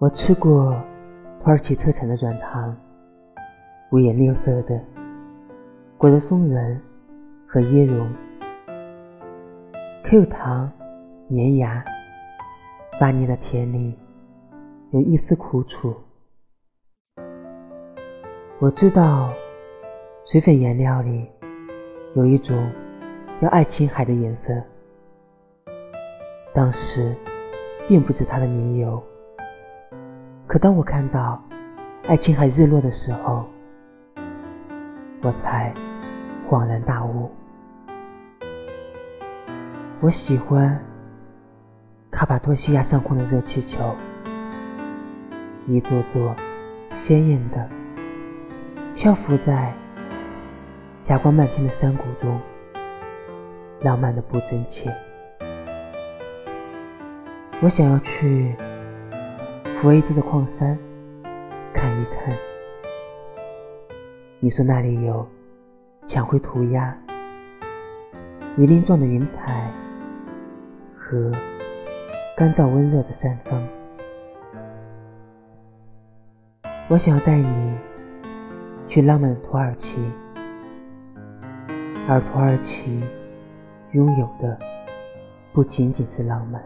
我吃过土耳其特产的软糖，五颜六色的，裹着松仁和椰蓉，Q 糖粘牙，发腻的甜里有一丝苦楚。我知道水粉颜料里有一种叫爱琴海的颜色，当时并不知它的名由。可当我看到爱琴海日落的时候，我才恍然大悟。我喜欢卡帕多西亚上空的热气球，一座座鲜艳的漂浮在霞光漫天的山谷中，浪漫的不真切。我想要去。福威兹的矿山看一看，你说那里有墙绘涂鸦、鱼鳞状的云彩和干燥温热的山峰。我想要带你去浪漫的土耳其，而土耳其拥有的不仅仅是浪漫。